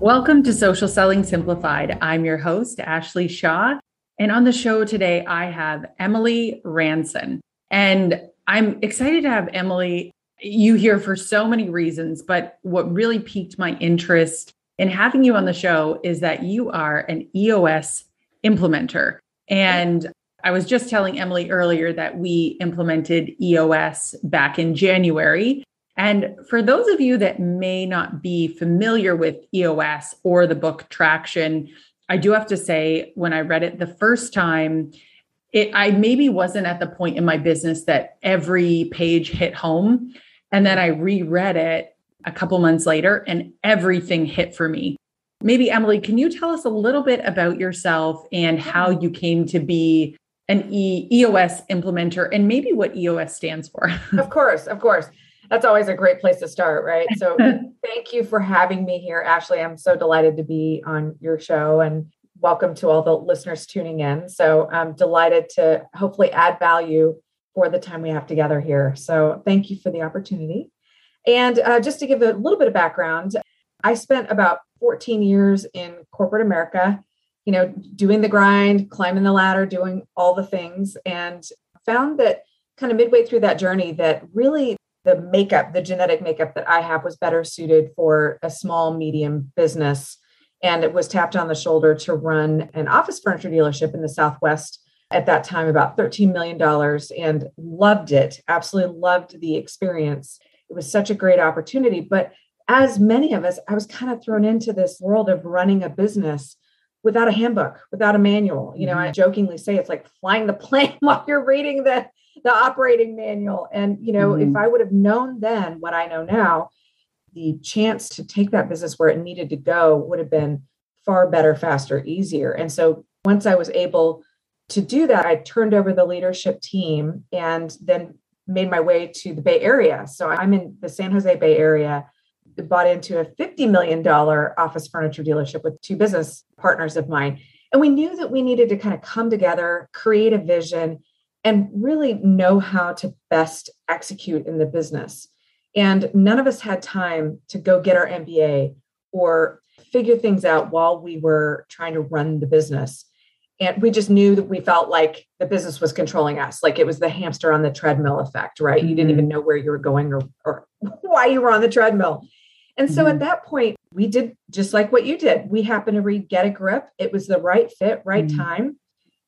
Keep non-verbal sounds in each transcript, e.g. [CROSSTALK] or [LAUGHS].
Welcome to Social Selling Simplified. I'm your host, Ashley Shaw. And on the show today, I have Emily Ranson. And I'm excited to have Emily you here for so many reasons. But what really piqued my interest in having you on the show is that you are an EOS implementer. And I was just telling Emily earlier that we implemented EOS back in January. And for those of you that may not be familiar with EOS or the book Traction, I do have to say, when I read it the first time, it I maybe wasn't at the point in my business that every page hit home. And then I reread it a couple months later and everything hit for me. Maybe Emily, can you tell us a little bit about yourself and how you came to be an EOS implementer and maybe what EOS stands for. [LAUGHS] of course, of course. That's always a great place to start, right? So [LAUGHS] thank you for having me here, Ashley. I'm so delighted to be on your show and welcome to all the listeners tuning in. So I'm delighted to hopefully add value for the time we have together here. So thank you for the opportunity. And uh, just to give a little bit of background, I spent about 14 years in corporate America you know, doing the grind, climbing the ladder, doing all the things, and found that kind of midway through that journey that really the makeup, the genetic makeup that I have was better suited for a small, medium business. And it was tapped on the shoulder to run an office furniture dealership in the Southwest at that time, about $13 million, and loved it. Absolutely loved the experience. It was such a great opportunity. But as many of us, I was kind of thrown into this world of running a business without a handbook, without a manual. You know, mm-hmm. I jokingly say it's like flying the [LAUGHS] plane while you're reading the the operating manual. And you know, mm-hmm. if I would have known then what I know now, the chance to take that business where it needed to go would have been far better, faster, easier. And so once I was able to do that, I turned over the leadership team and then made my way to the Bay Area. So I'm in the San Jose Bay Area bought into a $50 million office furniture dealership with two business partners of mine. And we knew that we needed to kind of come together, create a vision, and really know how to best execute in the business. And none of us had time to go get our MBA or figure things out while we were trying to run the business. And we just knew that we felt like the business was controlling us, like it was the hamster on the treadmill effect, right? Mm-hmm. You didn't mm-hmm. even know where you were going or, or [LAUGHS] why you were on the treadmill. And so mm-hmm. at that point, we did just like what you did. We happened to read Get a Grip. It was the right fit, right mm-hmm. time.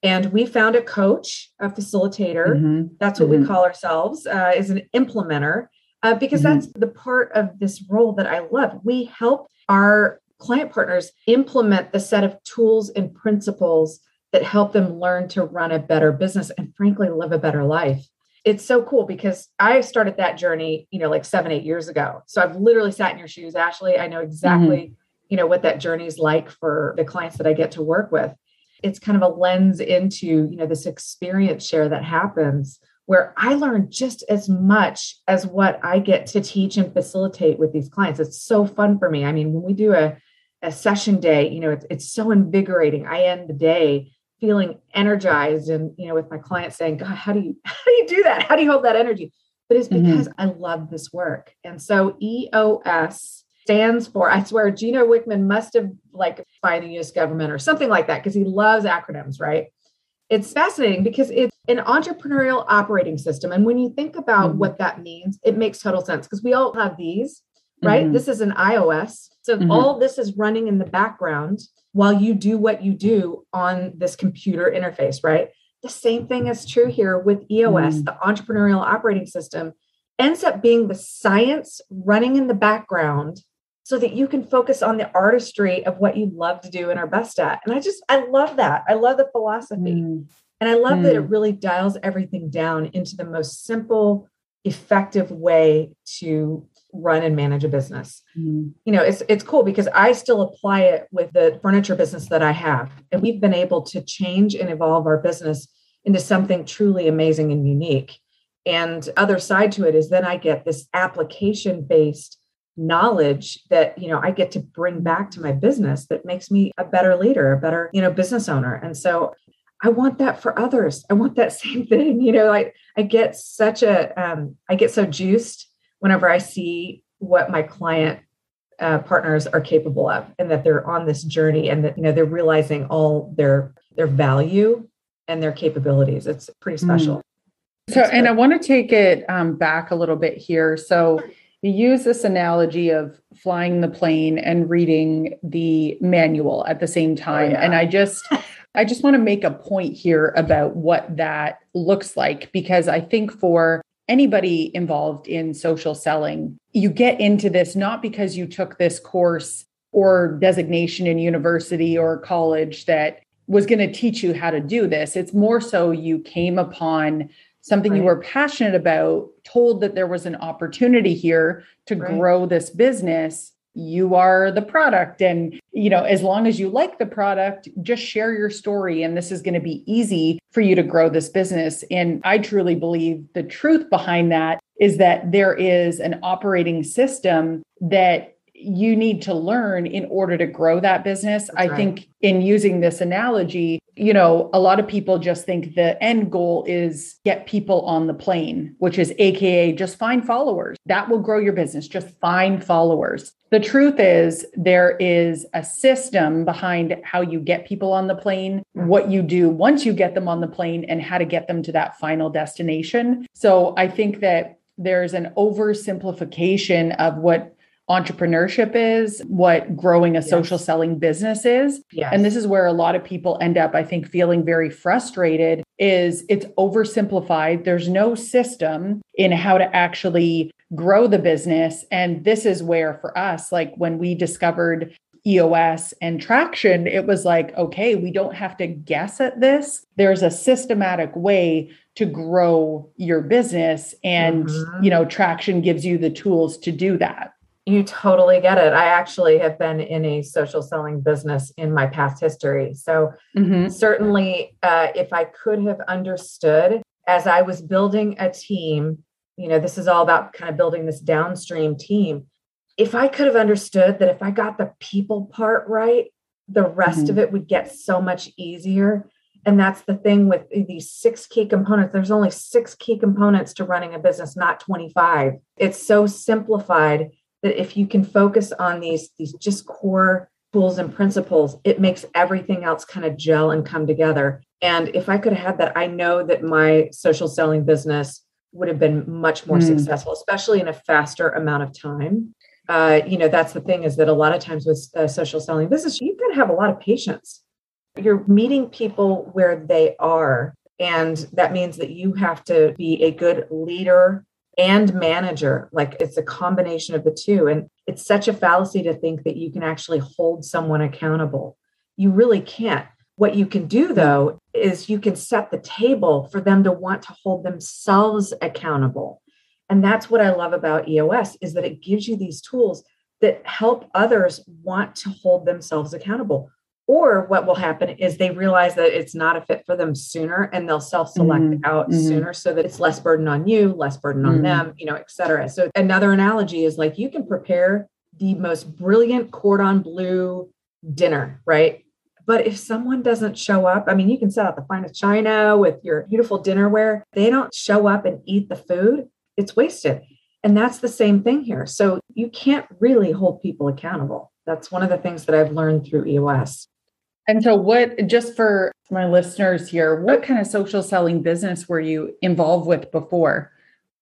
And we found a coach, a facilitator. Mm-hmm. That's what we mm-hmm. call ourselves, uh, is an implementer, uh, because mm-hmm. that's the part of this role that I love. We help our client partners implement the set of tools and principles that help them learn to run a better business and, frankly, live a better life it's so cool because I started that journey, you know, like seven, eight years ago. So I've literally sat in your shoes, Ashley. I know exactly, mm-hmm. you know, what that journey is like for the clients that I get to work with. It's kind of a lens into, you know, this experience share that happens where I learn just as much as what I get to teach and facilitate with these clients. It's so fun for me. I mean, when we do a, a session day, you know, it's, it's so invigorating. I end the day feeling energized and you know with my clients saying god how do you [LAUGHS] how do you do that how do you hold that energy but it's mm-hmm. because mm-hmm. i love this work and so eos stands for i swear gino wickman must have like by the us government or something like that because he loves acronyms right it's fascinating because it's an entrepreneurial operating system and when you think about mm-hmm. what that means it makes total sense because we all have these right? Mm-hmm. This is an iOS. So mm-hmm. all this is running in the background while you do what you do on this computer interface, right? The same thing is true here with EOS, mm-hmm. the entrepreneurial operating system ends up being the science running in the background so that you can focus on the artistry of what you love to do and are best at. And I just, I love that. I love the philosophy. Mm. And I love mm. that it mm. really dials everything down into the most simple, effective way to run and manage a business. Mm. You know, it's it's cool because I still apply it with the furniture business that I have. And we've been able to change and evolve our business into something truly amazing and unique. And other side to it is then I get this application based knowledge that you know I get to bring back to my business that makes me a better leader, a better, you know, business owner. And so I want that for others. I want that [LAUGHS] same thing. You know, like I get such a, um, I get so juiced whenever I see what my client uh, partners are capable of, and that they're on this journey, and that you know they're realizing all their their value and their capabilities. It's pretty hmm. special. Mm. So, and I want to take it um, back a little bit here. So, you use this analogy of flying the plane and reading the manual at the same oh, time, oh, yeah. and I just. I just want to make a point here about what that looks like because I think for anybody involved in social selling, you get into this not because you took this course or designation in university or college that was going to teach you how to do this. It's more so you came upon something right. you were passionate about, told that there was an opportunity here to right. grow this business you are the product. And you know as long as you like the product just share your story. And this is going to be easy for you to grow this business. And i truly believe the truth behind that is that there is an operating system that you need to learn in order to grow that business. That's I right. think in using this analogy, you know, a lot of people just think the end goal is get people on the plane, which is AKA just find followers. That will grow your business. Just find followers. The truth is, there is a system behind how you get people on the plane, mm-hmm. what you do once you get them on the plane, and how to get them to that final destination. So I think that there's an oversimplification of what entrepreneurship is, what growing a yes. social selling business is. Yes. And this is where a lot of people end up, I think, feeling very frustrated is it's oversimplified. There's no system in how to actually grow the business. And this is where for us, like when we discovered EOS and traction, it was like, okay, we don't have to guess at this. There's a systematic way to grow your business. And, mm-hmm. you know, traction gives you the tools to do that. You totally get it. I actually have been in a social selling business in my past history. So, mm-hmm. certainly, uh, if I could have understood as I was building a team, you know, this is all about kind of building this downstream team. If I could have understood that if I got the people part right, the rest mm-hmm. of it would get so much easier. And that's the thing with these six key components. There's only six key components to running a business, not 25. It's so simplified that if you can focus on these these just core tools and principles it makes everything else kind of gel and come together. And if i could have had that i know that my social selling business would have been much more mm. successful especially in a faster amount of time. Uh, you know that's the thing is that a lot of times with uh, social selling business you've got to have a lot of patience. You're meeting people where they are and that means that you have to be a good leader and manager. Like it's a combination of the two. And it's such a fallacy to think that you can actually hold someone accountable. You really can't. What you can do though is you can set the table for them to want to hold themselves accountable. And that's what I love about EOS is that it gives you these tools that help others want to hold themselves accountable. Or what will happen is they realize that it's not a fit for them sooner and they'll self select mm-hmm. out mm-hmm. sooner so that it's less burden on you, less burden mm-hmm. on them, you know, et cetera. So another analogy is like you can prepare the most brilliant cordon bleu dinner, right? But if someone doesn't show up, I mean, you can set out the finest china with your beautiful dinnerware. They don't show up and eat the food, it's wasted. And that's the same thing here. So you can't really hold people accountable. That's one of the things that I've learned through EOS. And so, what, just for my listeners here, what kind of social selling business were you involved with before?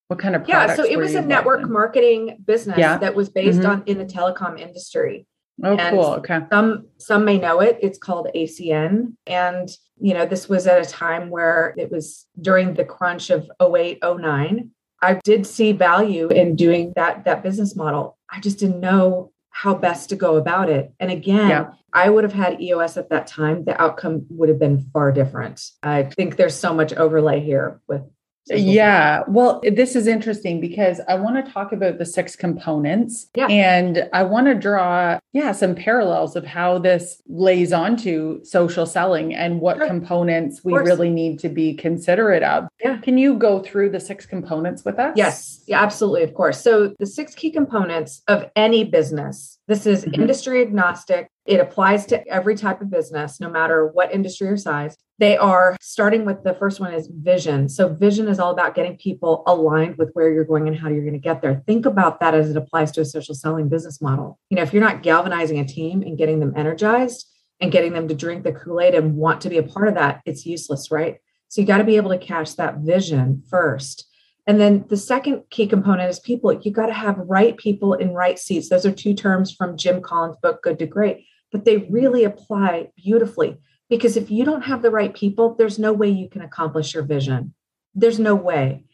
What kind of yeah? So it was a network in? marketing business yeah. that was based mm-hmm. on in the telecom industry. Oh, and cool. Okay. Some some may know it. It's called ACN, and you know this was at a time where it was during the crunch of 08, 09. I did see value in doing that that business model. I just didn't know how best to go about it. And again, yeah. I would have had EOS at that time, the outcome would have been far different. I think there's so much overlay here with yeah. Well, this is interesting because I want to talk about the six components. Yeah. And I want to draw, yeah, some parallels of how this lays onto social selling and what sure. components we really need to be considerate of. Yeah. Can you go through the six components with us? Yes. Yeah, absolutely. Of course. So the six key components of any business. This is mm-hmm. industry agnostic. It applies to every type of business, no matter what industry or size. They are starting with the first one is vision. So, vision is all about getting people aligned with where you're going and how you're going to get there. Think about that as it applies to a social selling business model. You know, if you're not galvanizing a team and getting them energized and getting them to drink the Kool Aid and want to be a part of that, it's useless, right? So, you got to be able to catch that vision first. And then the second key component is people. You got to have right people in right seats. Those are two terms from Jim Collins' book, Good to Great, but they really apply beautifully because if you don't have the right people, there's no way you can accomplish your vision. There's no way.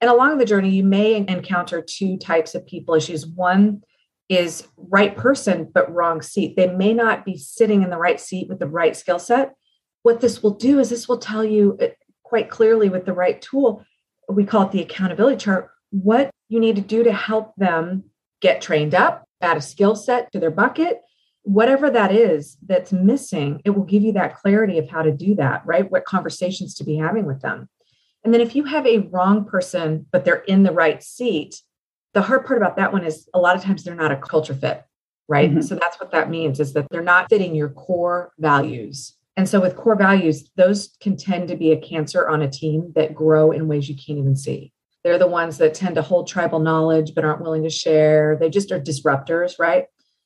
And along the journey, you may encounter two types of people issues. One is right person, but wrong seat. They may not be sitting in the right seat with the right skill set. What this will do is this will tell you uh, quite clearly with the right tool, we call it the accountability chart, what you need to do to help them get trained up, add a skill set to their bucket, whatever that is that's missing, it will give you that clarity of how to do that, right? What conversations to be having with them. And then if you have a wrong person, but they're in the right seat, the hard part about that one is a lot of times they're not a culture fit, right? Mm-hmm. So that's what that means is that they're not fitting your core values. And so with core values, those can tend to be a cancer on a team that grow in ways you can't even see. They're the ones that tend to hold tribal knowledge but aren't willing to share. They just are disruptors, right?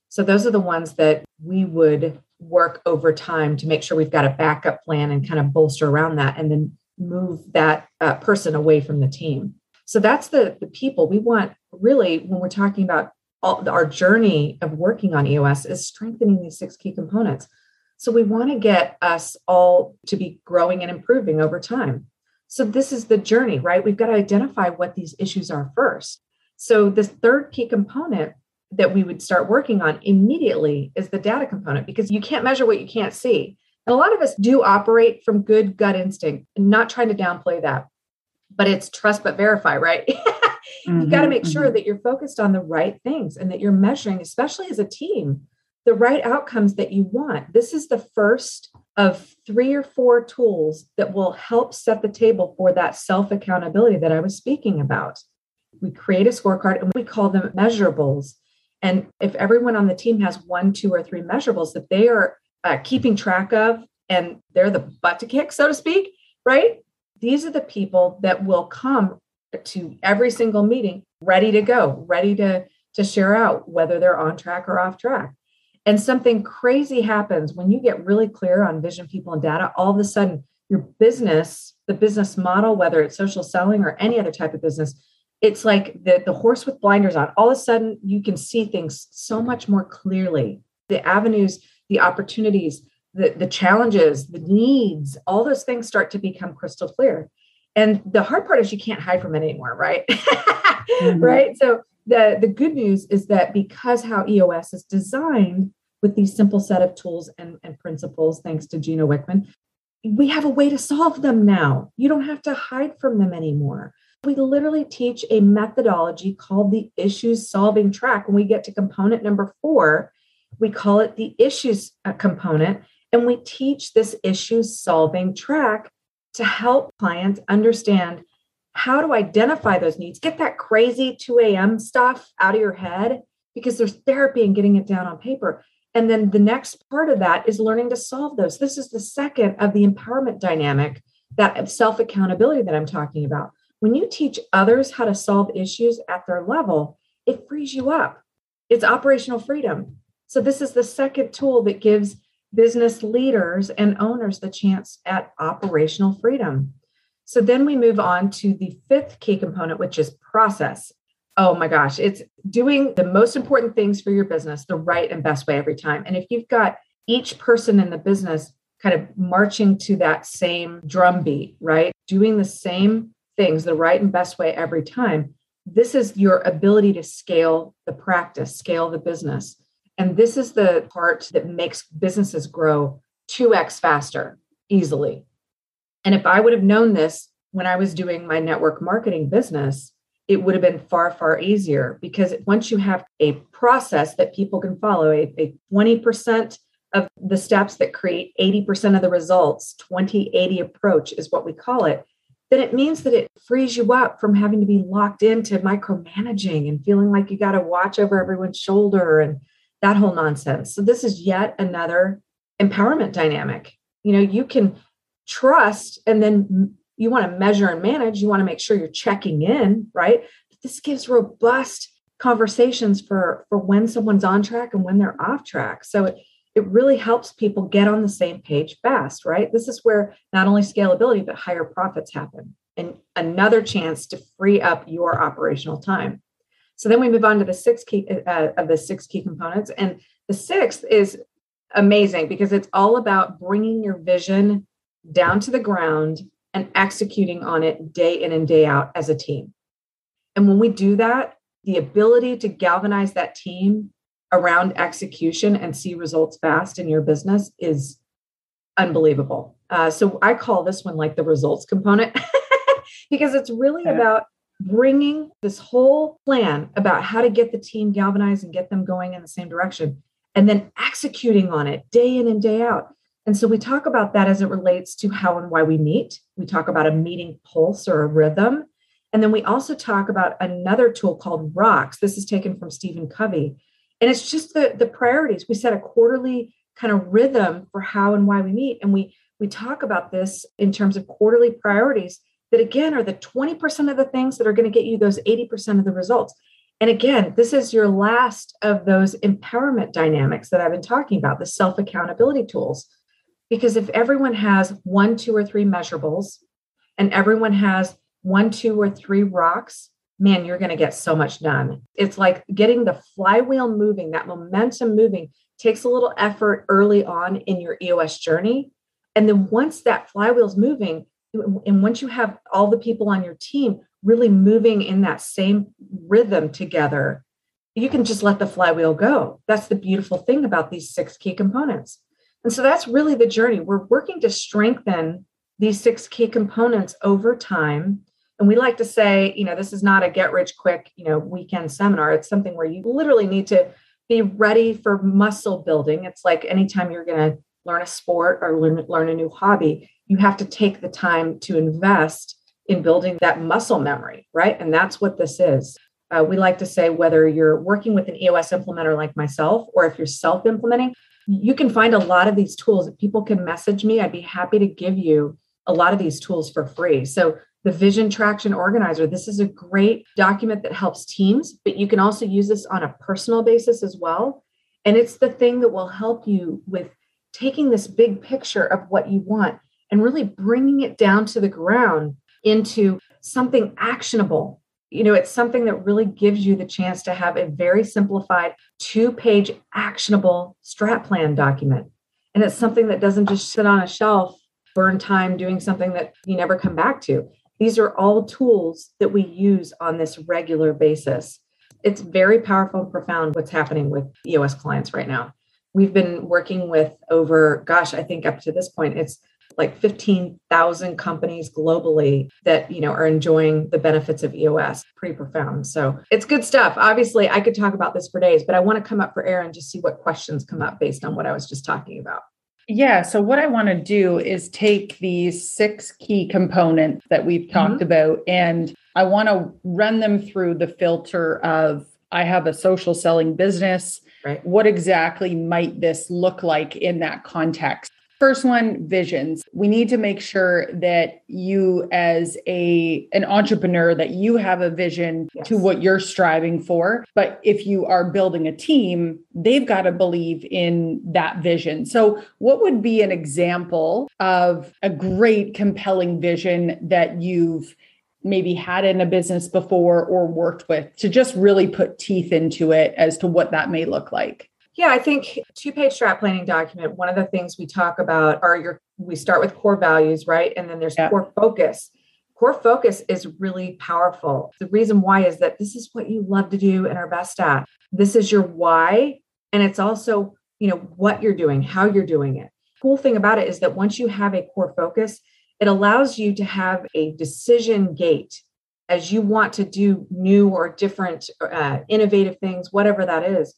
So those are the ones that we would work over time to make sure we've got a backup plan and kind of bolster around that and then move that uh, person away from the team. So that's the, the people we want really when we're talking about all, our journey of working on EOS is strengthening these six key components. So we want to get us all to be growing and improving over time. So this is the journey, right? We've got to identify what these issues are first. So this third key component that we would start working on immediately is the data component because you can't measure what you can't see. And a lot of us do operate from good gut instinct, not trying to downplay that, but it's trust but verify, right? [LAUGHS] mm-hmm, You've got to make mm-hmm. sure that you're focused on the right things and that you're measuring, especially as a team, the right outcomes that you want. This is the first of three or four tools that will help set the table for that self accountability that I was speaking about. We create a scorecard and we call them measurables. And if everyone on the team has one, two, or three measurables that they are uh, keeping track of and they're the butt to kick, so to speak, right? These are the people that will come to every single meeting ready to go, ready to, to share out whether they're on track or off track. And something crazy happens when you get really clear on vision, people, and data. All of a sudden, your business, the business model, whether it's social selling or any other type of business, it's like the, the horse with blinders on. All of a sudden, you can see things so much more clearly. The avenues, the opportunities, the, the challenges, the needs, all those things start to become crystal clear. And the hard part is you can't hide from it anymore, right? [LAUGHS] mm-hmm. Right. So the, the good news is that because how EOS is designed with these simple set of tools and, and principles, thanks to Gino Wickman, we have a way to solve them now. You don't have to hide from them anymore. We literally teach a methodology called the issues solving track. When we get to component number four, we call it the issues uh, component. And we teach this issues solving track to help clients understand how to identify those needs, get that crazy 2 a.m. stuff out of your head because there's therapy and getting it down on paper. And then the next part of that is learning to solve those. This is the second of the empowerment dynamic, that self accountability that I'm talking about. When you teach others how to solve issues at their level, it frees you up. It's operational freedom. So, this is the second tool that gives business leaders and owners the chance at operational freedom. So then we move on to the fifth key component, which is process. Oh my gosh, it's doing the most important things for your business the right and best way every time. And if you've got each person in the business kind of marching to that same drum beat, right? Doing the same things the right and best way every time. This is your ability to scale the practice, scale the business. And this is the part that makes businesses grow 2x faster easily. And if I would have known this when I was doing my network marketing business, it would have been far, far easier because once you have a process that people can follow, a, a 20% of the steps that create 80% of the results, 20 80 approach is what we call it, then it means that it frees you up from having to be locked into micromanaging and feeling like you got to watch over everyone's shoulder and that whole nonsense. So, this is yet another empowerment dynamic. You know, you can trust and then you want to measure and manage, you want to make sure you're checking in, right? But this gives robust conversations for for when someone's on track and when they're off track. So it, it really helps people get on the same page fast, right? This is where not only scalability but higher profits happen and another chance to free up your operational time. So then we move on to the six key uh, of the six key components and the sixth is amazing because it's all about bringing your vision down to the ground and executing on it day in and day out as a team. And when we do that, the ability to galvanize that team around execution and see results fast in your business is unbelievable. Uh, so I call this one like the results component [LAUGHS] because it's really yeah. about bringing this whole plan about how to get the team galvanized and get them going in the same direction and then executing on it day in and day out. And so we talk about that as it relates to how and why we meet. We talk about a meeting pulse or a rhythm. And then we also talk about another tool called Rocks. This is taken from Stephen Covey. And it's just the, the priorities. We set a quarterly kind of rhythm for how and why we meet. And we we talk about this in terms of quarterly priorities that again are the 20% of the things that are going to get you those 80% of the results. And again, this is your last of those empowerment dynamics that I've been talking about, the self accountability tools. Because if everyone has one, two, or three measurables, and everyone has one, two, or three rocks, man, you're going to get so much done. It's like getting the flywheel moving, that momentum moving takes a little effort early on in your EOS journey. And then once that flywheel's moving, and once you have all the people on your team really moving in that same rhythm together, you can just let the flywheel go. That's the beautiful thing about these six key components. And so that's really the journey. We're working to strengthen these six key components over time. And we like to say, you know, this is not a get rich quick, you know, weekend seminar. It's something where you literally need to be ready for muscle building. It's like anytime you're going to learn a sport or learn, learn a new hobby, you have to take the time to invest in building that muscle memory, right? And that's what this is. Uh, we like to say whether you're working with an EOS implementer like myself or if you're self implementing, you can find a lot of these tools. If people can message me, I'd be happy to give you a lot of these tools for free. So, the Vision Traction Organizer, this is a great document that helps teams, but you can also use this on a personal basis as well. And it's the thing that will help you with taking this big picture of what you want and really bringing it down to the ground into something actionable you know, it's something that really gives you the chance to have a very simplified two page actionable strat plan document. And it's something that doesn't just sit on a shelf, burn time doing something that you never come back to. These are all tools that we use on this regular basis. It's very powerful and profound what's happening with EOS clients right now. We've been working with over, gosh, I think up to this point, it's like 15,000 companies globally that, you know, are enjoying the benefits of EOS. Pretty profound. So it's good stuff. Obviously, I could talk about this for days, but I want to come up for air and just see what questions come up based on what I was just talking about. Yeah. So, what I want to do is take these six key components that we've talked mm-hmm. about and I want to run them through the filter of I have a social selling business. Right. What exactly might this look like in that context? First one, visions. We need to make sure that you as a an entrepreneur that you have a vision yes. to what you're striving for. But if you are building a team, they've got to believe in that vision. So what would be an example of a great compelling vision that you've maybe had in a business before or worked with to just really put teeth into it as to what that may look like? Yeah, I think two page strat planning document, one of the things we talk about are your, we start with core values, right? And then there's yeah. core focus. Core focus is really powerful. The reason why is that this is what you love to do and are best at. This is your why. And it's also, you know, what you're doing, how you're doing it. Cool thing about it is that once you have a core focus, it allows you to have a decision gate as you want to do new or different, uh, innovative things, whatever that is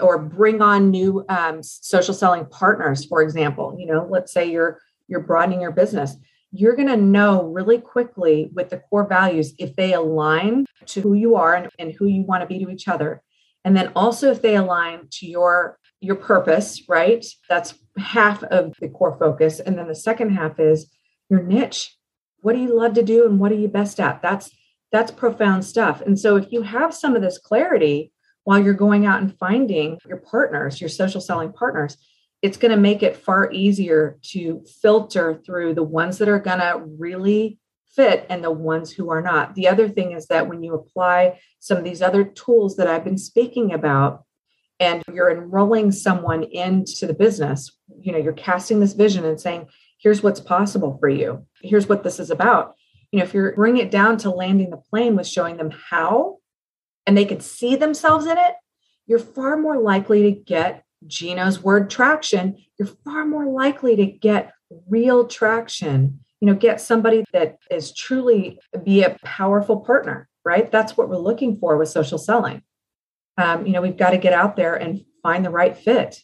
or bring on new um, social selling partners for example you know let's say you're you're broadening your business. You're going to know really quickly with the core values if they align to who you are and, and who you want to be to each other. And then also if they align to your your purpose right? That's half of the core focus. And then the second half is your niche. What do you love to do and what are you best at? That's that's profound stuff. And so if you have some of this clarity while you're going out and finding your partners, your social selling partners, it's going to make it far easier to filter through the ones that are going to really fit and the ones who are not. The other thing is that when you apply some of these other tools that I've been speaking about, and you're enrolling someone into the business, you know, you're casting this vision and saying, here's what's possible for you. Here's what this is about. You know, if you're bring it down to landing the plane with showing them how and they can see themselves in it, you're far more likely to get Gino's word traction. You're far more likely to get real traction. You know, get somebody that is truly be a powerful partner, right? That's what we're looking for with social selling. Um, you know, we've got to get out there and find the right fit.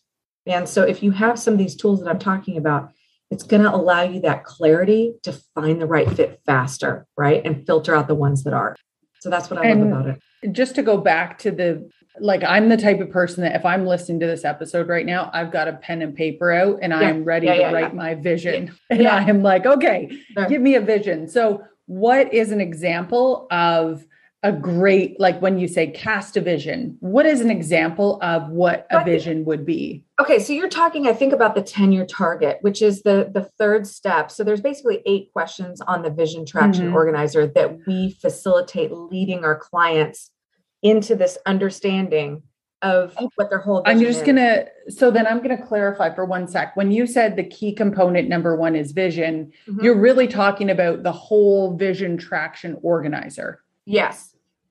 And so, if you have some of these tools that I'm talking about, it's going to allow you that clarity to find the right fit faster, right? And filter out the ones that are. So that's what I and love about it. Just to go back to the like I'm the type of person that if I'm listening to this episode right now, I've got a pen and paper out and yeah. I'm ready yeah, to yeah, write my vision. And I am like, okay, sure. give me a vision. So what is an example of a great like when you say cast a vision what is an example of what a vision would be? Okay so you're talking i think about the 10 year target which is the the third step. So there's basically eight questions on the vision traction mm-hmm. organizer that we facilitate leading our clients into this understanding of what their whole i'm just is. gonna so then i'm gonna clarify for one sec. When you said the key component number one is vision mm-hmm. you're really talking about the whole vision traction organizer. Yes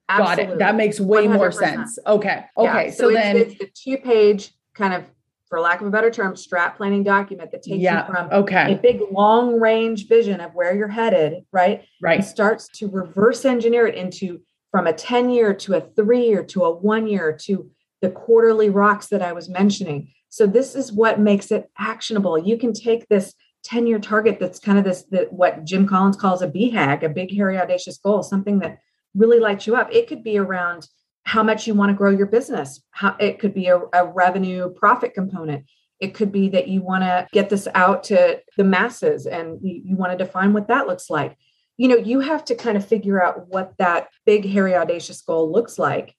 Absolutely. Got it. That makes way 100%. more sense. Okay. Okay. Yeah. So, so it's, then it's the two page kind of, for lack of a better term, strat planning document that takes yeah, you from okay. a big long range vision of where you're headed, right? Right. Starts to reverse engineer it into from a 10 year to a three year to a one year to the quarterly rocks that I was mentioning. So this is what makes it actionable. You can take this 10 year target that's kind of this that what Jim Collins calls a BHAG, a big hairy audacious goal, something that really lights you up. It could be around how much you want to grow your business. How, it could be a, a revenue profit component. It could be that you want to get this out to the masses and you, you want to define what that looks like. You know, you have to kind of figure out what that big, hairy, audacious goal looks like.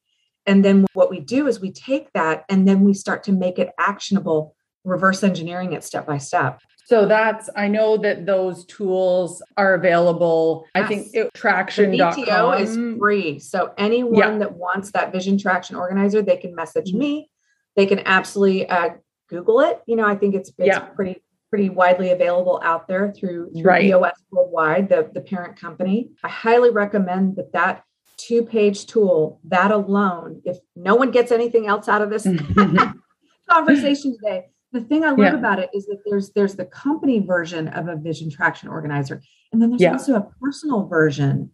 And then what we do is we take that and then we start to make it actionable, reverse engineering it step by step. So that's I know that those tools are available. Yes. I think it, traction.com VTO is free. So anyone yeah. that wants that vision traction organizer, they can message mm-hmm. me. They can absolutely uh, Google it. You know, I think it's, it's yeah. pretty pretty widely available out there through, through right. EOS Worldwide, the, the parent company. I highly recommend that that two page tool, that alone, if no one gets anything else out of this [LAUGHS] [LAUGHS] conversation today, the thing I love yeah. about it is that there's there's the company version of a vision traction organizer, and then there's yeah. also a personal version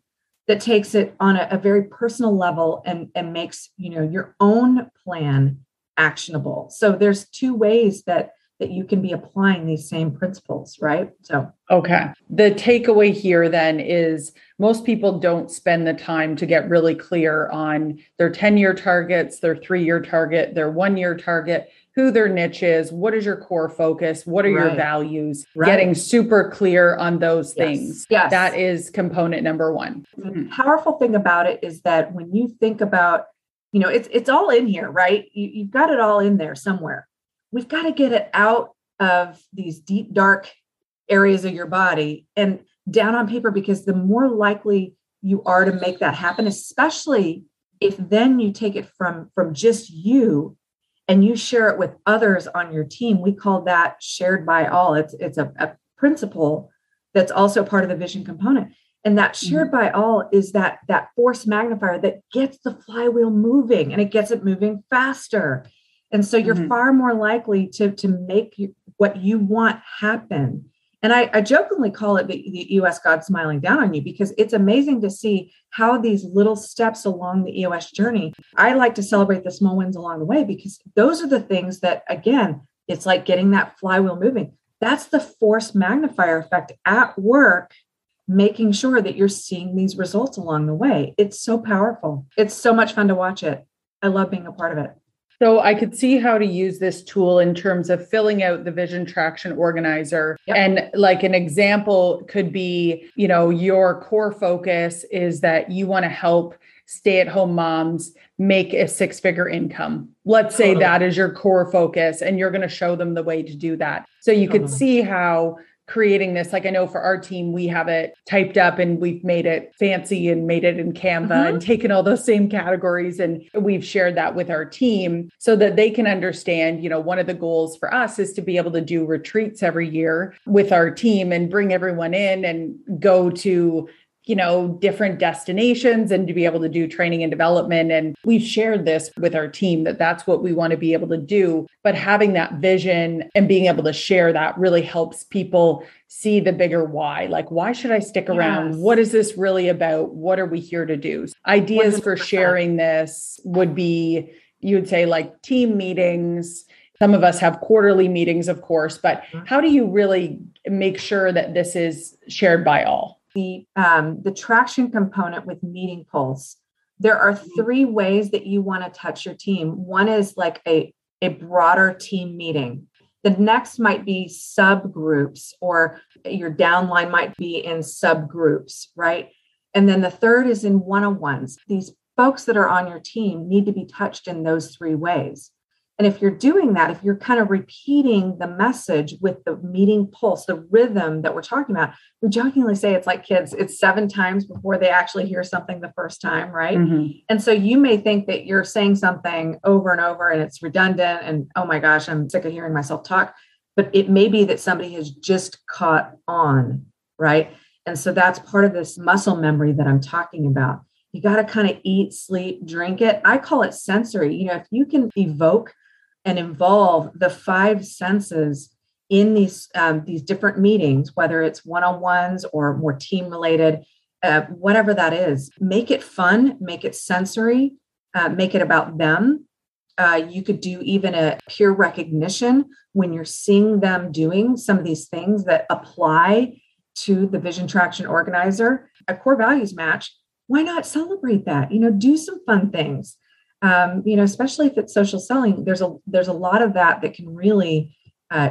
that takes it on a, a, very personal level and and makes you know your own plan actionable. So there's two ways that that you can be applying these same principles, right? So okay. The takeaway here then is most people don't spend the time to get really clear on their 10-year targets, their 3-year target, their 1-year target who their niche is, what is your core focus, what are right. your values, right. getting super clear on those yes. things. Yes. That is component number one. The mm-hmm. powerful thing about it is that when you think about, you know, it's it's all in here, right? You, you've got it all in there somewhere. We've got to get it out of these deep, dark areas of your body and down on paper because the more likely you are to make that happen, especially if then you take it from from just you and you share it with others on your team we call that shared by all it's it's a, a principle that's also part of the vision component and that mm-hmm. shared by all is that that force magnifier that gets the flywheel moving and it gets it moving faster and so you're mm-hmm. far more likely to to make what you want happen and I, I jokingly call it the, the EOS God smiling down on you because it's amazing to see how these little steps along the EOS journey. I like to celebrate the small wins along the way because those are the things that, again, it's like getting that flywheel moving. That's the force magnifier effect at work, making sure that you're seeing these results along the way. It's so powerful. It's so much fun to watch it. I love being a part of it. So I could see how to use this tool in terms of filling out the vision traction organizer. Yep. And like an example could be, you know, your core focus is that you want to help stay at home moms make a six figure income. Let's say totally. that is your core focus and you're going to show them the way to do that. So you totally. could see how creating this like i know for our team we have it typed up and we've made it fancy and made it in canva mm-hmm. and taken all those same categories and we've shared that with our team so that they can understand you know one of the goals for us is to be able to do retreats every year with our team and bring everyone in and go to you know, different destinations and to be able to do training and development. And we've shared this with our team that that's what we want to be able to do. But having that vision and being able to share that really helps people see the bigger why. Like, why should I stick around? Yes. What is this really about? What are we here to do? Ideas 100%. for sharing this would be, you would say, like team meetings. Some of us have quarterly meetings, of course, but mm-hmm. how do you really make sure that this is shared by all? The um, the traction component with meeting pulse there are mm-hmm. three ways that you want to touch your team. One is like a a broader team meeting. The next might be subgroups or your downline might be in subgroups right? And then the third is in one-on-ones. These folks that are on your team need to be touched in those three ways and if you're doing that, if you're kind of repeating the message with the meeting pulse, the rhythm that we're talking about, we jokingly say it's like kids, it's seven times before they actually hear something the first time, right? Mm-hmm. And so you may think that you're saying something over and over and it's redundant and oh my gosh, I'm sick of hearing myself talk. But it may be that somebody has just caught on, right? And so that's part of this muscle memory that I'm talking about. You got to kind of eat, sleep, drink it. I call it sensory. You know, if you can evoke and involve the five senses in these um, these different meetings, whether it's one-on-ones or more team-related, uh, whatever that is. Make it fun, make it sensory, uh, make it about them. Uh, you could do even a peer recognition when you're seeing them doing some of these things that apply to the vision traction organizer. A core values match. Why not celebrate that? You know, do some fun things um, you know, especially if it's social selling, there's a there's a lot of that that can really uh,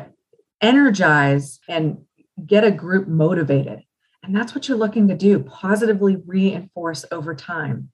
energize and get a group motivated, and that's what you're looking to do. Positively reinforce over time.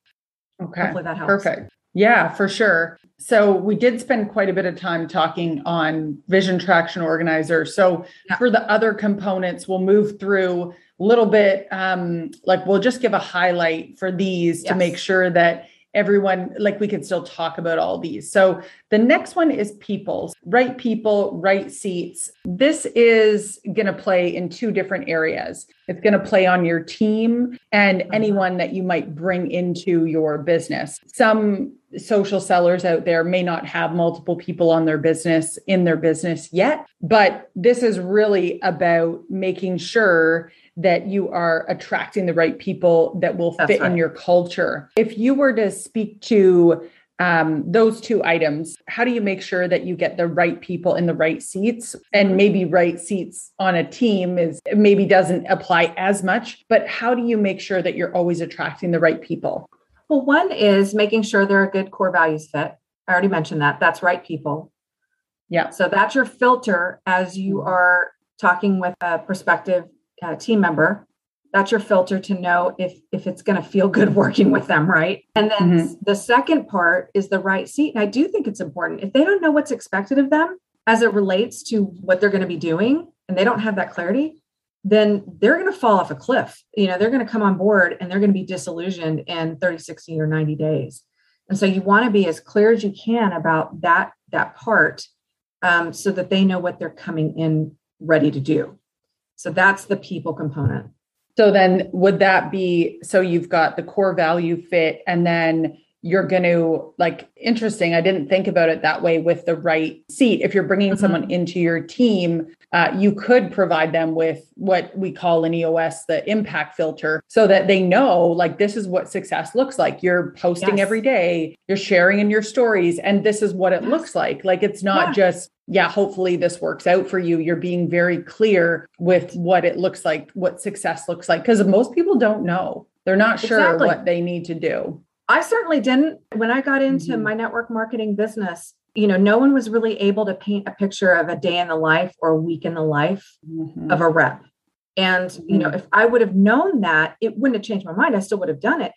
Okay, Hopefully that helps. Perfect. Yeah, for sure. So we did spend quite a bit of time talking on Vision Traction Organizer. So yeah. for the other components, we'll move through a little bit. Um, like we'll just give a highlight for these yes. to make sure that everyone like we can still talk about all these. So the next one is people. Right people right seats. This is going to play in two different areas. It's going to play on your team and uh-huh. anyone that you might bring into your business. Some social sellers out there may not have multiple people on their business in their business yet but this is really about making sure that you are attracting the right people that will That's fit right. in your culture. If you were to speak to um, those two items, how do you make sure that you get the right people in the right seats? And maybe right seats on a team is maybe doesn't apply as much, but how do you make sure that you're always attracting the right people? Well, one is making sure they're a good core values fit. I already mentioned that. That's right people. Yeah. So that's your filter as you Mhm. are talking with a prospective uh, team member. That's your filter to know if if it's going to feel good [LAUGHS] working with them, right? And then Mhm. the second part is the right seat. And I do think it's important. If they don't know what's expected of them as it relates to what they're going to be doing and they don't have that clarity, then they're going to fall off a cliff. You know, they're going to come on board and they're going to be disillusioned in 30, 60 or 90 days. And so you want to be as clear as you can about that that part um, so that they know what they're coming in ready to do. So that's the people component. So then would that be so you've got the core value fit and then you're going to like interesting i didn't think about it that way with the right seat if you're bringing Mhm. someone into your team uh, you could provide them with what we call in eos the impact filter so that they know like this is what success looks like you're posting Yes. every day you're sharing in your stories and this is what it Yes. looks like like it's not Yeah. just yeah hopefully this works out for you you're being very clear with what it looks like what success looks like because most people don't know they're not sure Exactly. what they need to do I certainly didn't. When I got into Mhm. my network marketing business, you know, no one was really able to paint a picture of a day in the life or a week in the life Mhm. of a rep. And, you know, Mhm. if I would have known that, it wouldn't have changed my mind. I still would have done it.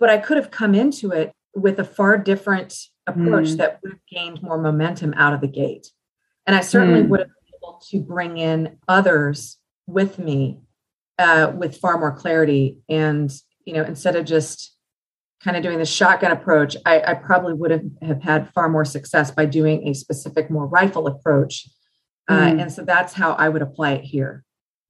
But I could have come into it with a far different approach Mm. that would have gained more momentum out of the gate. And I certainly Mm. would have been able to bring in others with me uh, with far more clarity. And, you know, instead of just kind of doing the shotgun approach, I, I probably would have, have had far more success by doing a specific, more rifle approach. Uh, Mm. and so that's how I would apply it here.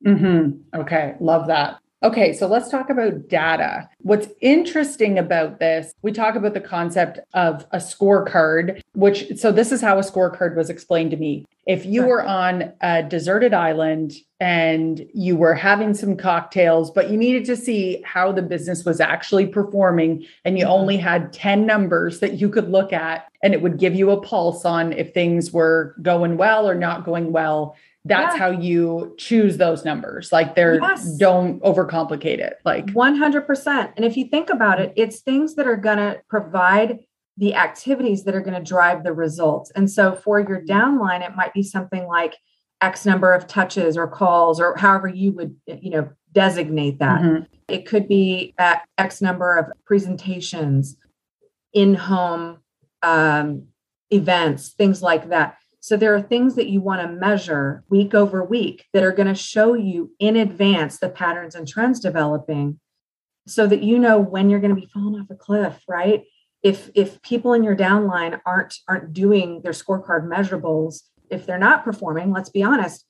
Mhm. Okay, love that. Okay, so let's talk about data. What's interesting about this, we talk about the concept of a scorecard, which, so this is how a scorecard was explained to me. If you were on a deserted island and you were having some cocktails, but you needed to see how the business was actually performing, and you Mhm. only had 10 numbers that you could look at, and it would give you a pulse on if things were going well or not going well that's Yeah. how you choose those numbers like they're Yes. don't overcomplicate it like 100%. And if you think about it, it's things that are going to provide the activities that are going to drive the results. And so for your downline, it might be something like X number of touches or calls or however you would, you know, designate that. Mhm. It could be at X number of presentations, in home um, events, things like that. So there are things that you want to measure week over week that are going to show you in advance the patterns and trends developing so that you know when you're going to be falling off a cliff, right? If if people in your downline aren't aren't doing their scorecard measurables, if they're not performing, let's be honest,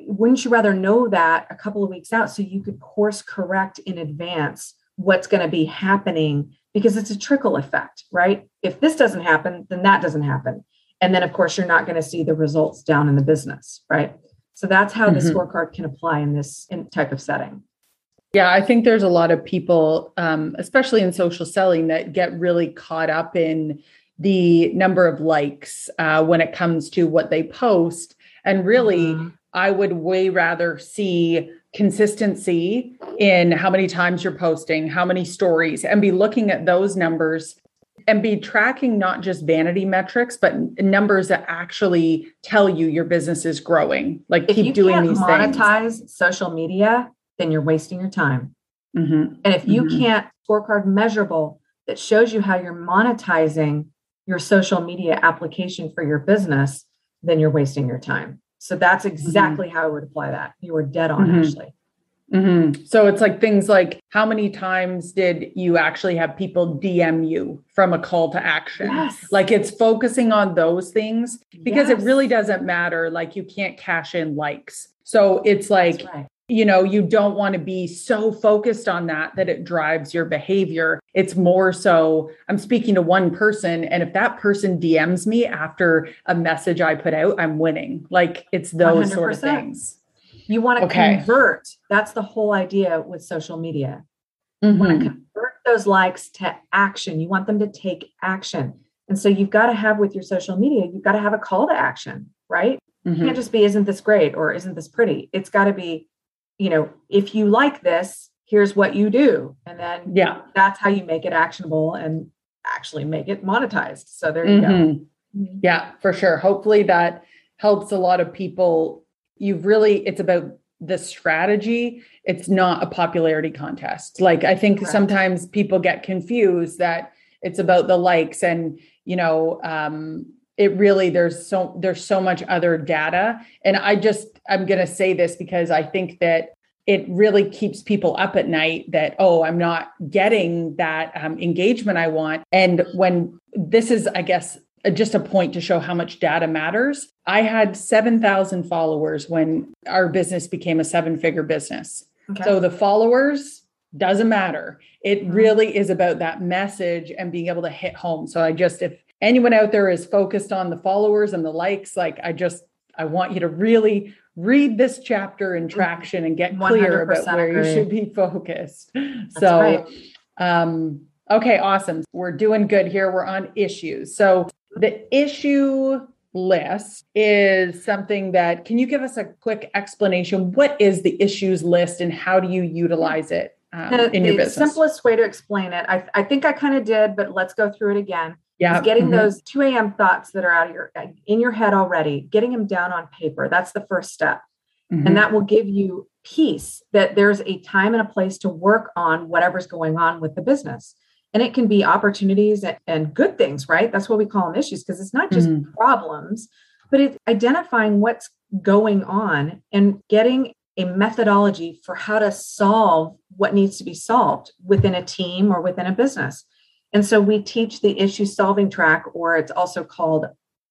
wouldn't you rather know that a couple of weeks out so you could course correct in advance what's going to be happening because it's a trickle effect, right? If this doesn't happen, then that doesn't happen. And then, of course, you're not going to see the results down in the business, right? So that's how the Mhm. scorecard can apply in this in type of setting. yeah i think there's a lot of people um, especially in social selling that get really caught up in the number of likes uh, when it comes to what they post and really Mhm. I would way rather see consistency in how many times you're posting, how many stories, and be looking at those numbers and be tracking not just vanity metrics, but numbers that actually tell you your business is growing. Like if keep doing these monetize social media, then you're wasting your time. things. Mhm. And if you Mhm. can't scorecard measurable that shows you how you're monetizing your social media application for your business, then you're wasting your time. So that's exactly how I would apply that. You were dead on, Mhm. Mhm. So it's like things like how many times did you actually have people DM you from a call to action? Yes. Like it's focusing on those things because it really doesn't matter. Like you can't cash in likes. So it's like, right. you know, you don't want to be so focused on that that it drives your behavior. It's more so I'm speaking to one person, and if that person DMs me after a message I put out, I'm winning. Like it's those sort of 100%. things. You want to Okay. convert. That's the whole idea with social media. Mhm. want to convert those likes to action. You want them to take action. And so you've got to have with your social media, you've got to have a call to action, right? It Mhm. can't just be, isn't this great or isn't this pretty? It's got to be, you know, if you like this, here's what you do. And then Yeah. that's how you make it actionable and actually make it monetized. So there you go. Mhm. Mm-hmm. Yeah, for sure. Hopefully that helps a lot of people. You've really, it's about the strategy. It's not a popularity contest. Like I think sometimes people get confused that it's about the likes and, you know, um, it really there's so there's so much other data and i just i'm going to say this because i think that it really keeps people up at night that oh i'm not getting that um, engagement i want and when this is i guess just a point to show how much data matters i had 7000 followers when our business became a seven figure business okay. so the followers doesn't matter it mm-hmm. really is about that message and being able to hit home so i just if anyone out there is focused on the followers and the likes like i just i want you to really read this chapter in traction and get clear about where agree. you should be focused. That's [LAUGHS] so, right. um, okay, awesome. We're doing good here. We're on issues. So, the issue list is something that can you give us a quick explanation? What is the issues list and how do you utilize it um, the, in your business? the simplest way to explain it, I, I think I kind of did, but let's go through it again yeah getting mm-hmm. those 2 a.m thoughts that are out of your in your head already getting them down on paper that's the first step mm-hmm. and that will give you peace that there's a time and a place to work on whatever's going on with the business and it can be opportunities and, and good things right that's what we call them issues because it's not just mm-hmm. problems but it's identifying what's going on and getting a methodology for how to solve what needs to be solved within a team or within a business and so we teach the issue solving track, or it's also called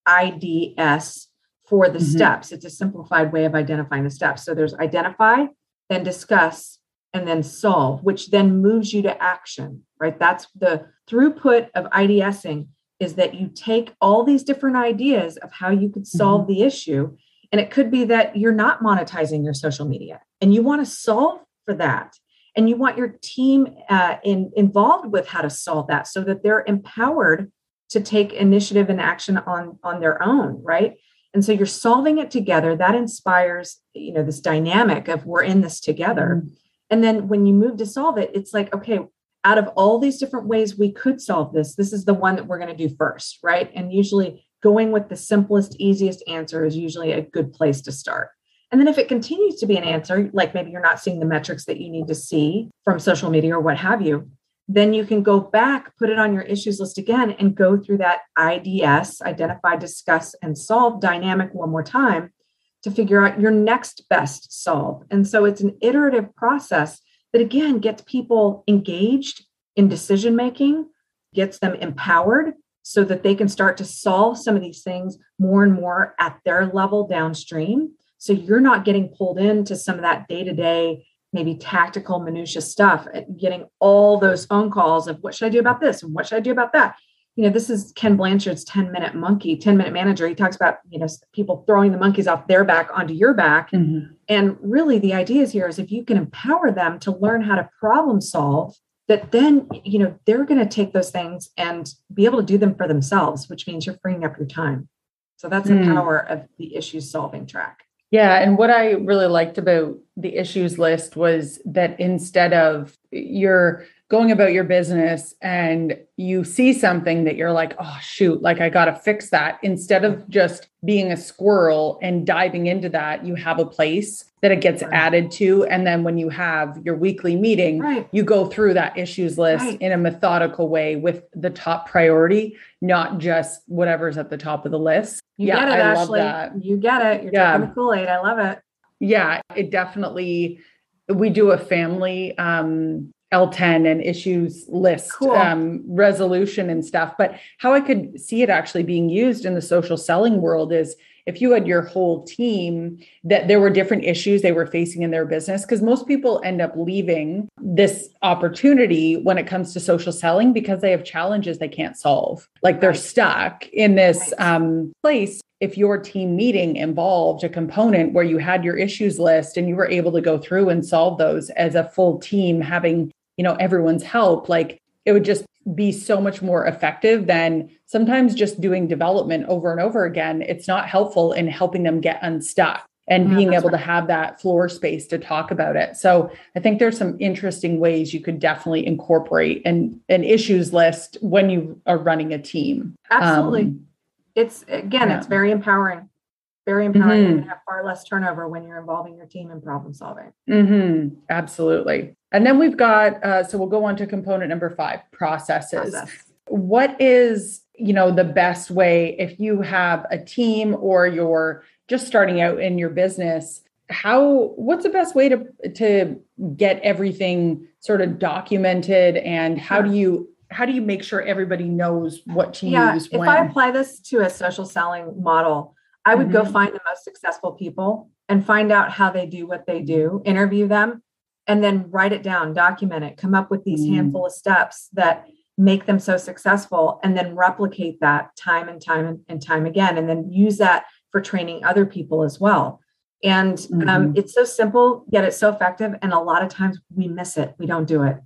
IDS for the mm-hmm. steps. It's a simplified way of identifying the steps. So there's identify, then discuss, and then solve, which then moves you to action, right? That's the throughput of IDSing is that you take all these different ideas of how you could solve mm-hmm. the issue. And it could be that you're not monetizing your social media and you want to solve for that and you want your team uh, in, involved with how to solve that so that they're empowered to take initiative and action on on their own right and so you're solving it together that inspires you know this dynamic of we're in this together mm-hmm. and then when you move to solve it it's like okay out of all these different ways we could solve this this is the one that we're going to do first right and usually going with the simplest easiest answer is usually a good place to start and then if it continues to be an answer, like maybe you're not seeing the metrics that you need to see from social media or what have you, then you can go back, put it on your issues list again, and go through that IDS, identify, discuss, and solve dynamic one more time to figure out your next best solve. And so it's an iterative process that again gets people engaged in mm. decision making, gets them empowered so that they can start to solve some of these things more and more at their level downstream. So you're not getting pulled into some of that day to day, maybe tactical minutia stuff, getting all those phone calls of what should I do about this? And what should I do about that. You know, this is Ken Blanchard's 10 minute monkey, 10 minute manager. He talks about, you know, people throwing the monkeys off their back onto your back. Mm-hmm. And really the idea is here is if you can empower them to learn how to problem solve, that then, you know, they're going to take those things and be able to do them for themselves, which means you're freeing up your time. So that's mm. the power of the issue solving track. Yeah. And what I really liked about the issues list was that instead of you're going about your business and you see something that you're like, oh, shoot, like I got to fix that. Instead of just being a squirrel and diving into that, you have a place that it gets right. added to. And then when you have your weekly meeting, right. you go through that issues list right. in a methodical way with the top priority, not just whatever's at the top of the list. You yeah, get it, I Ashley. Love that. You get it. You're yeah. drinking the Kool-Aid. I love it. Yeah, it definitely we do a family um L10 and issues list cool. um, resolution and stuff. But how I could see it actually being used in the social selling world is if you had your whole team that there were different issues they were facing in their business because most people end up leaving this opportunity when it comes to social selling because they have challenges they can't solve like they're right. stuck in this right. um, place if your team meeting involved a component where you had your issues list and you were able to go through and solve those as a full team having you know everyone's help like it would just be so much more effective than sometimes just doing development over and over again. It's not helpful in helping them get unstuck and yeah, being able right. to have that floor space to talk about it. So I think there's some interesting ways you could definitely incorporate an, an issues list when you are running a team. Absolutely. Um, it's again, yeah. it's very empowering. Very empowering. Mm-hmm. You have far less turnover when you're involving your team in problem solving. Mm-hmm. Absolutely. And then we've got, uh, so we'll go on to component number five processes. Process. What is, you know, the best way if you have a team or you're just starting out in your business? How, what's the best way to, to get everything sort of documented and how do you how do you make sure everybody knows what to yeah, use? If when? I apply this to a social selling model, I would mm-hmm. go find the most successful people and find out how they do what they do, interview them, and then write it down, document it, come up with these mm-hmm. handful of steps that make them so successful, and then replicate that time and time and time again, and then use that for training other people as well. And um, mm-hmm. um, it's so simple, yet it's so effective. And a lot of times we miss it, we don't do it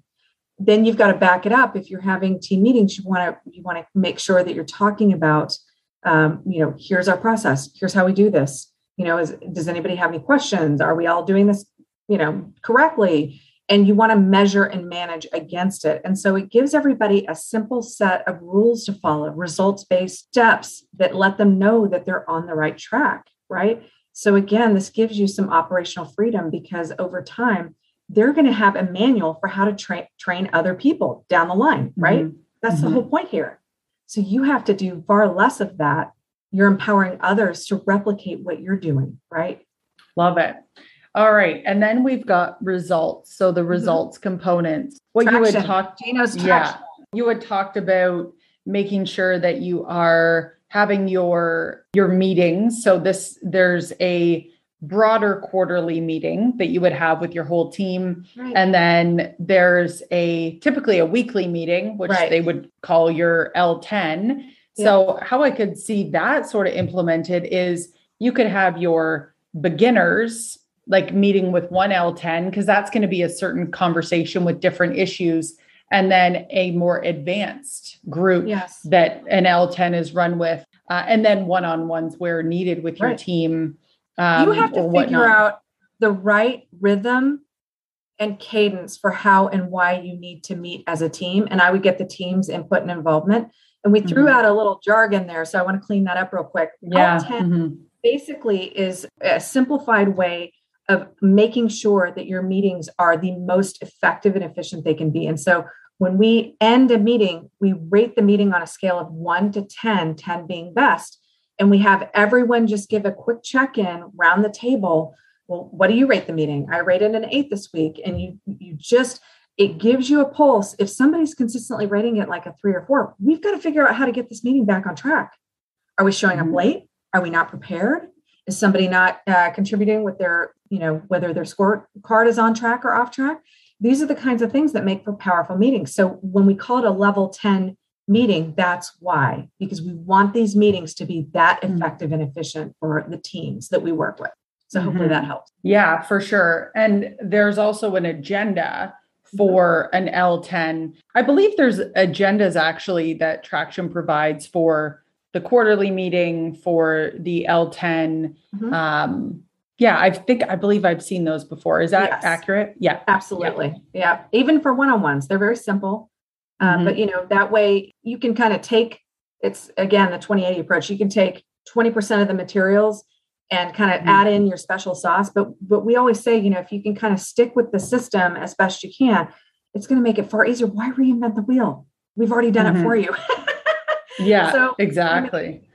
then you've got to back it up if you're having team meetings you want to you want to make sure that you're talking about um, you know here's our process here's how we do this you know is, does anybody have any questions are we all doing this you know correctly and you want to measure and manage against it and so it gives everybody a simple set of rules to follow results based steps that let them know that they're on the right track right so again this gives you some operational freedom because over time they're going to have a manual for how to tra- train other people down the line, right? Mm-hmm. That's mm-hmm. the whole point here. So you have to do far less of that. You're empowering others to replicate what you're doing, right? Love it. All right. And then we've got results. So the mm-hmm. results mm-hmm. components. What traction. you had talked Gino's yeah. You had talked about making sure that you are having your your meetings. So this there's a broader quarterly meeting that you would have with your whole team right. and then there's a typically a weekly meeting which right. they would call your L10 yeah. so how I could see that sort of implemented is you could have your beginners like meeting with one L10 because that's going to be a certain conversation with different issues and then a more advanced group yes. that an L10 is run with uh, and then one-on-ones where needed with your right. team um, you have to figure whatnot. out the right rhythm and cadence for how and why you need to meet as a team. And I would get the team's input and involvement. And we threw mm-hmm. out a little jargon there. So I want to clean that up real quick. Yeah. Mm-hmm. basically is a simplified way of making sure that your meetings are the most effective and efficient they can be. And so when we end a meeting, we rate the meeting on a scale of one to 10, 10 being best. And we have everyone just give a quick check in round the table. Well what do you rate the meeting? I rated an eight this week. And you you just it gives you a pulse. If somebody's consistently rating it like a three or four we've got to figure out how to get this meeting back on track. Are we showing up mm-hmm. late? Are we not prepared? Is somebody not uh, contributing with their you know whether their score card is on track or off track these are the kinds of things that make for powerful meetings so when we call it a level 10 meeting, that's why, because we want these meetings to be that mm-hmm. effective and efficient for the teams that we work with. So hopefully mm-hmm. that helps. Yeah, for sure. And there's also an agenda for an L10. I believe there's agendas actually that Traction provides for the quarterly meeting, for the L10. Mm-hmm. Um, yeah, I think I believe I've seen those before. Is that yes. accurate? Yeah, absolutely. Yeah. yeah. even for one-on-ones, they're very simple. Um, mm-hmm. But you know that way you can kind of take it's again the 2080 approach. You can take 20% of the materials and kind of mm-hmm. add in your special sauce. But but we always say you know if you can kind of stick with the system as best you can, it's going to make it far easier. Why reinvent the wheel? We've already done mm-hmm. it for you. [LAUGHS] yeah, so, exactly.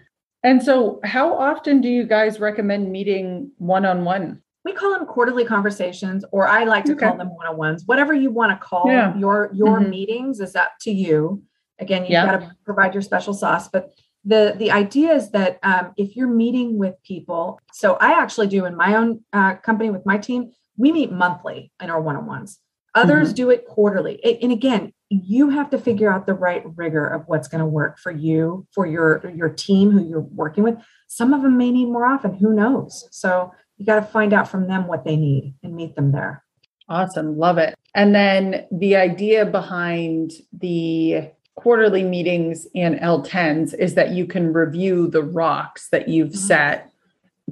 And so, how often do you guys recommend meeting one on one? we call them quarterly conversations or i like to okay. call them one-on-ones whatever you want to call yeah. your your mm-hmm. meetings is up to you again you've got to provide your special sauce but the the idea is that um, if you're meeting with people so i actually do in my own uh, company with my team we meet monthly in our one-on-ones others mm-hmm. do it quarterly and again you have to figure out the right rigor of what's going to work for you for your your team who you're working with some of them may need more often who knows so you got to find out from them what they need and meet them there. Awesome. Love it. And then the idea behind the quarterly meetings and L10s is that you can review the rocks that you've mm-hmm. set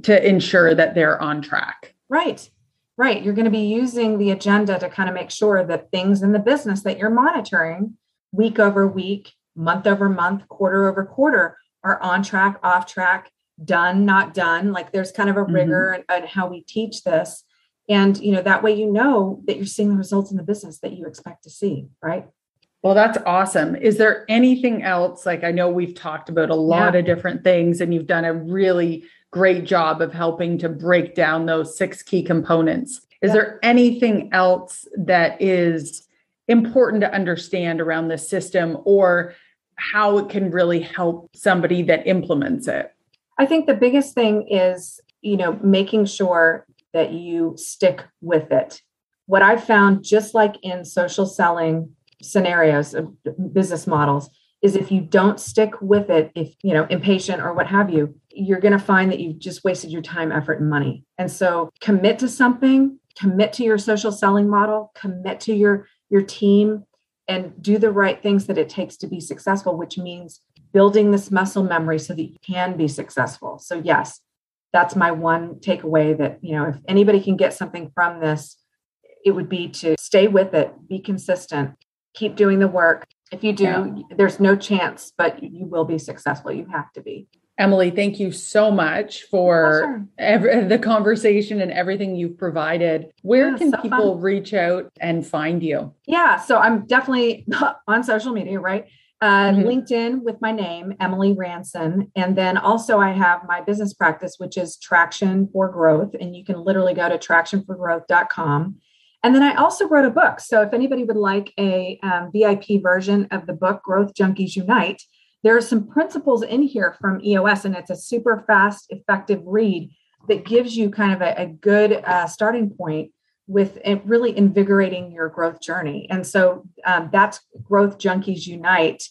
to ensure that they're on track. Right. Right. You're going to be using the agenda to kind of make sure that things in the business that you're monitoring week over week, month over month, quarter over quarter are on track, off track, done, not done. Like there's kind of a mm-hmm. rigor mm-hmm. how we teach this. And you know, that way you know that you're seeing the results in the business that you expect to see, right? Well, that's awesome. Is there anything else? Like, I know we've talked about a lot yeah. of different things, and you've done a really great job of helping to break down those six key components. Is yeah. there anything else that is important to understand around this system or how it can really help somebody that implements it? I think the biggest thing is, you know, making sure that you stick with it. What I've found, just like in social selling, scenarios of business models is if you don't stick with it if you know impatient or what have you you're going to find that you've just wasted your time effort and money and so commit to something commit to your social selling model commit to your your team and do the right things that it takes to be successful which means building this muscle memory so that you can be successful so yes that's my one takeaway that you know if anybody can get something from this it would be to stay with it be consistent keep doing the work. If you do, yeah. there's no chance, but you will be successful. You have to be. Emily, thank you so much for every, the conversation and everything you've provided. Where yeah, can so people fun. reach out and find you? Yeah, so I'm definitely [LAUGHS] on social media, right? Uh, mm-hmm. LinkedIn with my name, Emily Ranson. And then also, I have my business practice, which is Traction for Growth. And you can literally go to tractionforgrowth.com. And then I also wrote a book. So if anybody would like a um, VIP version of the book, Growth Junkies Unite, there are some principles in here from EOS, and it's a super fast, effective read that gives you kind of a, a good uh, starting point with really invigorating your growth journey. And so um, that's Growth Junkies Unite.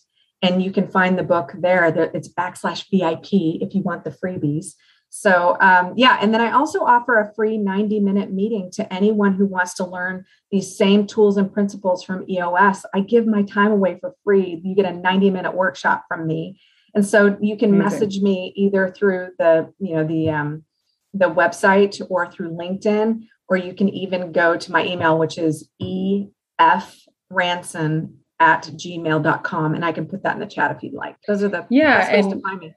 And you can find the book there. It's backslash VIP if you want the freebies. So, um, yeah, and then I also offer a free 90 minute meeting to anyone who wants to learn these same tools and principles from EOS. I give my time away for free. You get a 90 minute workshop from me. And so you can Amazing. message me either through the, you know, the um, the website or through LinkedIn, or you can even go to my email, which is efranson at gmail.com. And I can put that in the chat if you'd like. Those are the yeah, best ways and- to find me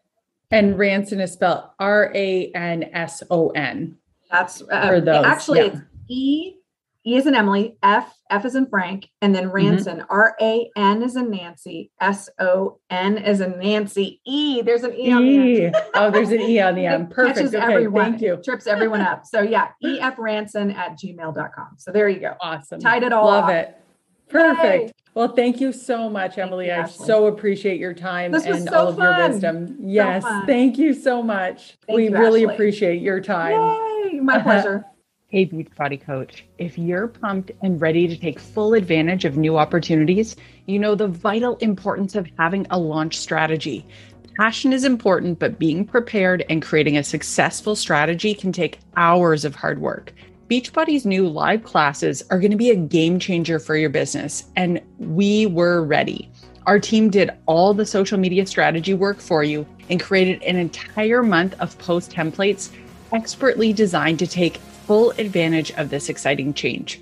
and Ranson is spelled R A N S O N. That's uh, those. Actually, yeah. it's E. E is in Emily, F, F is in Frank, and then mm-hmm. Ranson, R A N is in Nancy, S O N is in Nancy, E. There's an E, e. on the end. oh, there's an E on the [LAUGHS] end. Perfect. Okay, everyone, thank you. Trips everyone up. So yeah, [LAUGHS] EF Ranson at gmail.com. So there you go. Awesome. Tied it all Love off. it. Perfect. Yay. Well, thank you so much, Emily. You, I so appreciate your time and so all of fun. your wisdom. Yes, so thank you so much. Thank we you, really Ashley. appreciate your time. Yay, my uh-huh. pleasure. Hey, Beachbody Coach. If you're pumped and ready to take full advantage of new opportunities, you know the vital importance of having a launch strategy. Passion is important, but being prepared and creating a successful strategy can take hours of hard work. Beachbody's new live classes are going to be a game changer for your business, and we were ready. Our team did all the social media strategy work for you and created an entire month of post templates expertly designed to take full advantage of this exciting change.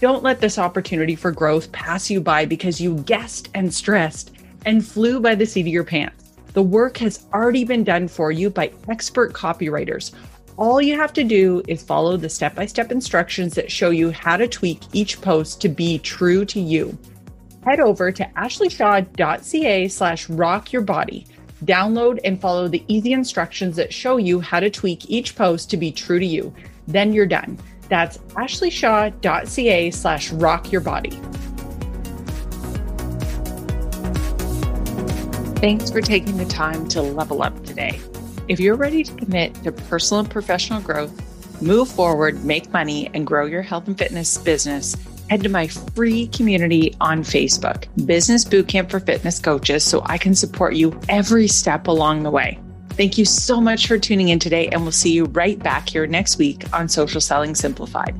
Don't let this opportunity for growth pass you by because you guessed and stressed and flew by the seat of your pants. The work has already been done for you by expert copywriters all you have to do is follow the step by step instructions that show you how to tweak each post to be true to you. Head over to ashleyshaw.ca slash rock your body. Download and follow the easy instructions that show you how to tweak each post to be true to you. Then you're done. That's ashleyshaw.ca slash rock your body. Thanks for taking the time to level up today. If you're ready to commit to personal and professional growth, move forward, make money, and grow your health and fitness business, head to my free community on Facebook, Business Bootcamp for Fitness Coaches, so I can support you every step along the way. Thank you so much for tuning in today, and we'll see you right back here next week on Social Selling Simplified.